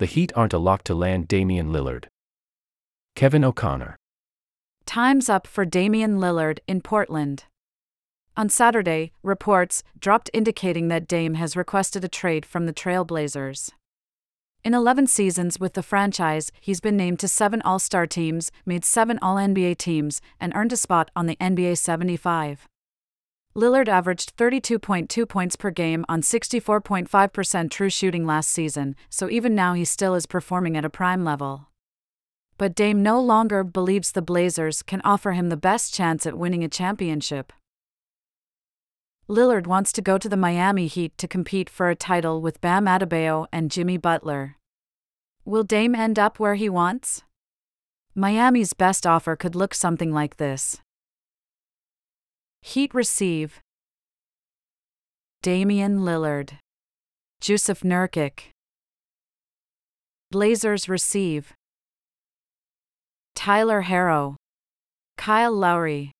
the Heat aren't a lock to land Damian Lillard. Kevin O'Connor. Time's up for Damian Lillard in Portland. On Saturday, reports dropped indicating that Dame has requested a trade from the Trailblazers. In 11 seasons with the franchise, he's been named to seven All Star teams, made seven All NBA teams, and earned a spot on the NBA 75. Lillard averaged 32.2 points per game on 64.5% true shooting last season, so even now he still is performing at a prime level. But Dame no longer believes the Blazers can offer him the best chance at winning a championship. Lillard wants to go to the Miami Heat to compete for a title with Bam Adebayo and Jimmy Butler. Will Dame end up where he wants? Miami's best offer could look something like this. Heat receive Damian Lillard, Jusuf Nurkic. Blazers receive Tyler Herro. Kyle Lowry,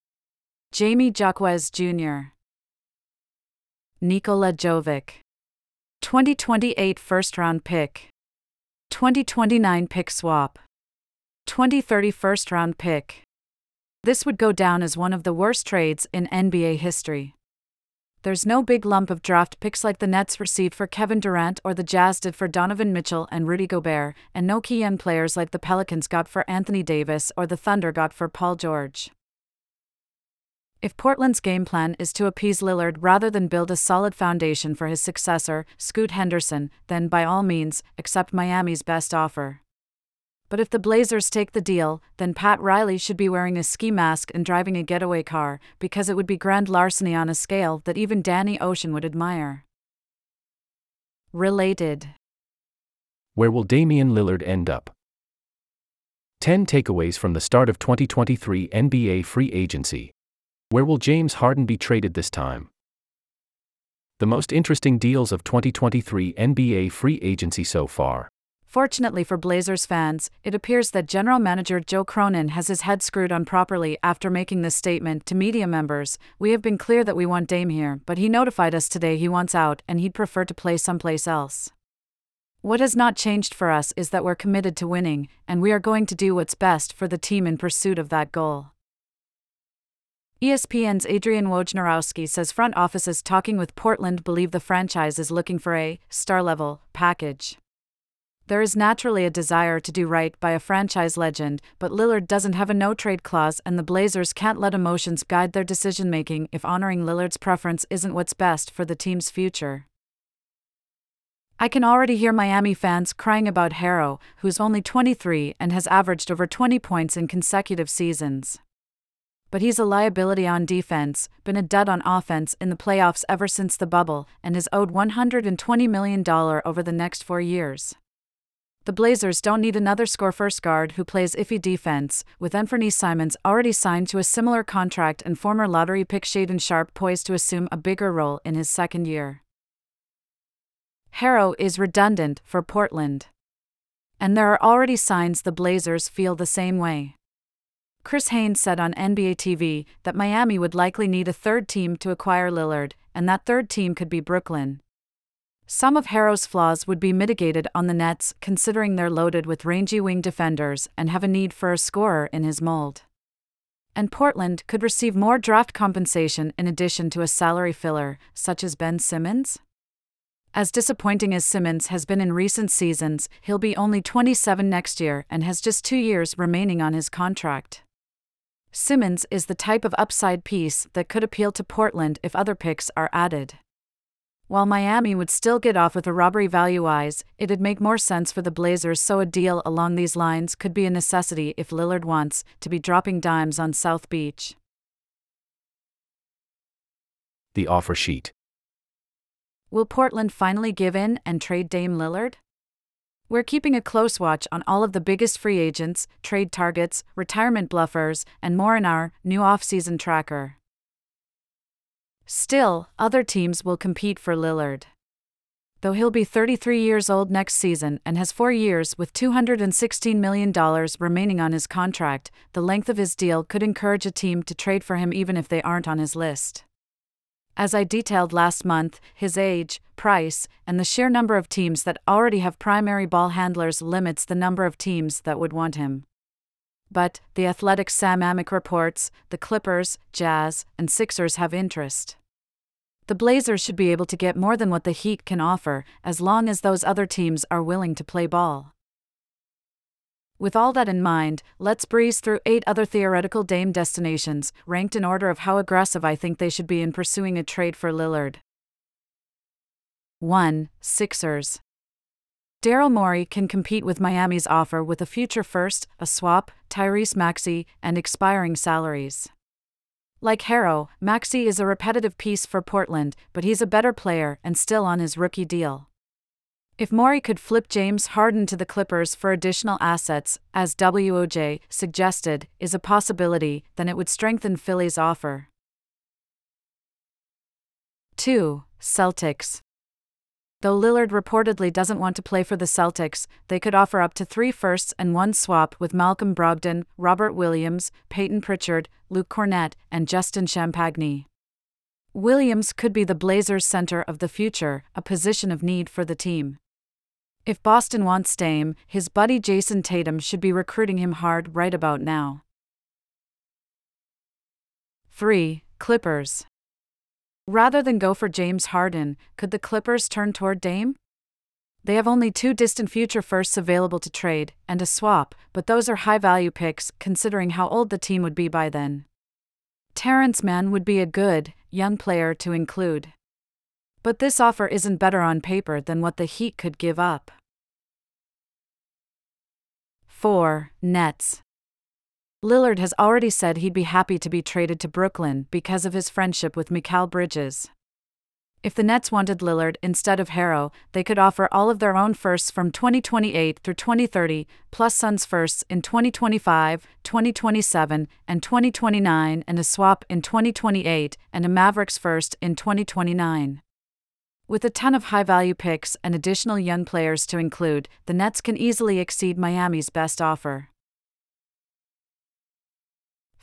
Jamie Jaquez Jr. Nikola Jovic. 2028 first round pick. 2029 pick swap. 2030 first round pick. This would go down as one of the worst trades in NBA history. There's no big lump of draft picks like the Nets received for Kevin Durant or the Jazz did for Donovan Mitchell and Rudy Gobert, and no key end players like the Pelicans got for Anthony Davis or the Thunder got for Paul George. If Portland's game plan is to appease Lillard rather than build a solid foundation for his successor, Scoot Henderson, then by all means, accept Miami's best offer. But if the Blazers take the deal, then Pat Riley should be wearing a ski mask and driving a getaway car, because it would be grand larceny on a scale that even Danny Ocean would admire. Related Where will Damian Lillard end up? 10 takeaways from the start of 2023 NBA free agency. Where will James Harden be traded this time? The most interesting deals of 2023 NBA free agency so far. Fortunately for Blazers fans, it appears that general manager Joe Cronin has his head screwed on properly after making this statement to media members. We have been clear that we want Dame here, but he notified us today he wants out and he'd prefer to play someplace else. What has not changed for us is that we're committed to winning, and we are going to do what's best for the team in pursuit of that goal. ESPN's Adrian Wojnarowski says front offices talking with Portland believe the franchise is looking for a star level package. There is naturally a desire to do right by a franchise legend, but Lillard doesn't have a no trade clause, and the Blazers can't let emotions guide their decision making if honoring Lillard's preference isn't what's best for the team's future. I can already hear Miami fans crying about Herro, who's only 23 and has averaged over 20 points in consecutive seasons but he's a liability on defense, been a dud on offense in the playoffs ever since the bubble, and is owed $120 million over the next four years. The Blazers don't need another score first guard who plays iffy defense, with Anfernee Simons already signed to a similar contract and former lottery pick Shaedon Sharpe poised to assume a bigger role in his second year. Herro is redundant for Portland. And there are already signs the Blazers feel the same way. Chris Haynes said on NBA TV that Miami would likely need a third team to acquire Lillard, and that third team could be Brooklyn. Some of Herro's flaws would be mitigated on the Nets, considering they're loaded with rangy wing defenders and have a need for a scorer in his mold. And Portland could receive more draft compensation in addition to a salary filler, such as Ben Simmons? As disappointing as Simmons has been in recent seasons, he'll be only 27 next year and has just two years remaining on his contract. Simmons is the type of upside piece that could appeal to Portland if other picks are added. While Miami would still get off with a robbery value wise, it'd make more sense for the Blazers, so a deal along these lines could be a necessity if Lillard wants to be dropping dimes on South Beach. The offer sheet. Will Portland finally give in and trade Dame Lillard? We're keeping a close watch on all of the biggest free agents, trade targets, retirement bluffers, and more in our new offseason tracker. Still, other teams will compete for Lillard. Though he'll be 33 years old next season and has four years with $216 million remaining on his contract, the length of his deal could encourage a team to trade for him even if they aren't on his list. As I detailed last month, his age, price, and the sheer number of teams that already have primary ball handlers limits the number of teams that would want him. But, the Athletic's Sam Amick reports, the Clippers, Jazz, and Sixers have interest. The Blazers should be able to get more than what the Heat can offer, as long as those other teams are willing to play ball. With all that in mind, let's breeze through eight other theoretical Dame destinations, ranked in order of how aggressive I think they should be in pursuing a trade for Lillard. 1. Sixers. Daryl Morey can compete with Miami's offer with a future first, a swap, Tyrese Maxey, and expiring salaries. Like Herro, Maxey is a repetitive piece for Portland, but he's a better player and still on his rookie deal. If Morey could flip James Harden to the Clippers for additional assets, as WOJ suggested, is a possibility, then it would strengthen Philly's offer. 2. Celtics. Though Lillard reportedly doesn't want to play for the Celtics, they could offer up to three firsts and one swap with Malcolm Brogdon, Robert Williams, Payton Pritchard, Luke Kornet, and Justin Champagnie. Williams could be the Blazers' center of the future, a position of need for the team. If Boston wants Dame, his buddy Jayson Tatum should be recruiting him hard right about now. 3. Clippers. Rather than go for James Harden, could the Clippers turn toward Dame? They have only two distant future firsts available to trade, and a swap, but those are high value picks considering how old the team would be by then. Terance Mann would be a good, young player to include. But this offer isn't better on paper than what the Heat could give up. 4. Nets. Lillard has already said he'd be happy to be traded to Brooklyn because of his friendship with Mikal Bridges. If the Nets wanted Lillard instead of Herro, they could offer all of their own firsts from 2028 through 2030, plus Suns firsts in 2025, 2027, and 2029, and a swap in 2028 and a Mavericks first in 2029. With a ton of high value picks and additional young players to include, the Nets can easily exceed Miami's best offer.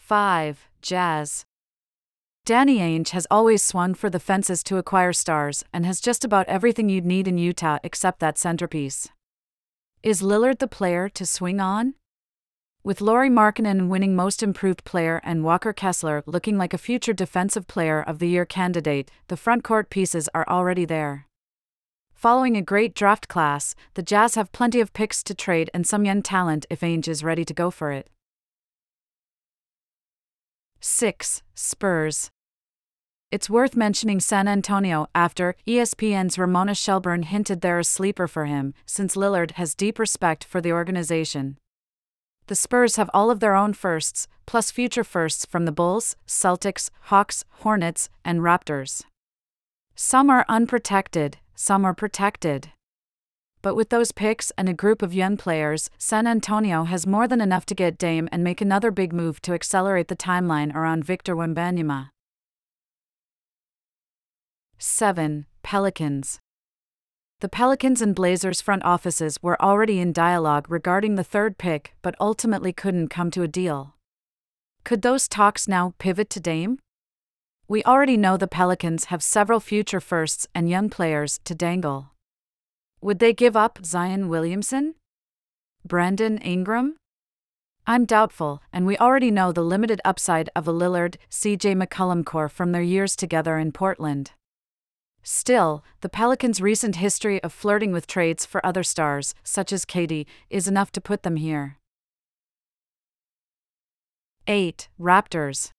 5. Jazz. Danny Ainge has always swung for the fences to acquire stars and has just about everything you'd need in Utah except that centerpiece. Is Lillard the player to swing on? With Lauri Markkanen winning Most Improved Player and Walker Kessler looking like a future Defensive Player of the Year candidate, the frontcourt pieces are already there. Following a great draft class, the Jazz have plenty of picks to trade and some young talent if Ainge is ready to go for it. 6. Spurs. It's worth mentioning San Antonio after ESPN's Ramona Shelburne hinted they're a sleeper for him, since Lillard has deep respect for the organization. The Spurs have all of their own firsts, plus future firsts from the Bulls, Celtics, Hawks, Hornets, and Raptors. Some are unprotected, some are protected. But with those picks and a group of young players, San Antonio has more than enough to get Dame and make another big move to accelerate the timeline around Victor Wembanyama. 7. Pelicans. The Pelicans and Blazers front offices were already in dialogue regarding the third pick but ultimately couldn't come to a deal. Could those talks now pivot to Dame? We already know the Pelicans have several future firsts and young players to dangle. Would they give up Zion Williamson? Brandon Ingram? I'm doubtful, and we already know the limited upside of a Lillard, CJ McCollum core from their years together in Portland. Still, the Pelicans' recent history of flirting with trades for other stars, such as KD, is enough to put them here. 8. Raptors.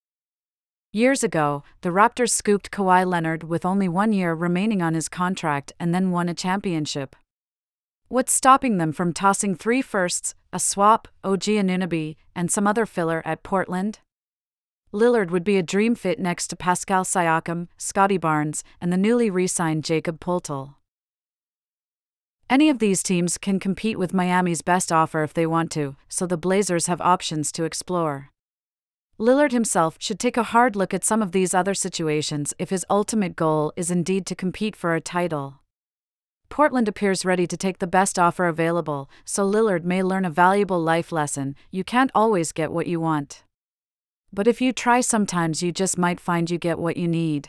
Years ago, the Raptors scooped Kawhi Leonard with only one year remaining on his contract and then won a championship. What's stopping them from tossing three firsts, a swap, OG Anunoby, and some other filler at Portland? Lillard would be a dream fit next to Pascal Siakam, Scottie Barnes, and the newly re signed Jakob Poeltl. Any of these teams can compete with Miami's best offer if they want to, so the Blazers have options to explore. Lillard himself should take a hard look at some of these other situations if his ultimate goal is indeed to compete for a title. Portland appears ready to take the best offer available, so Lillard may learn a valuable life lesson you can't always get what you want. But if you try, sometimes you just might find you get what you need.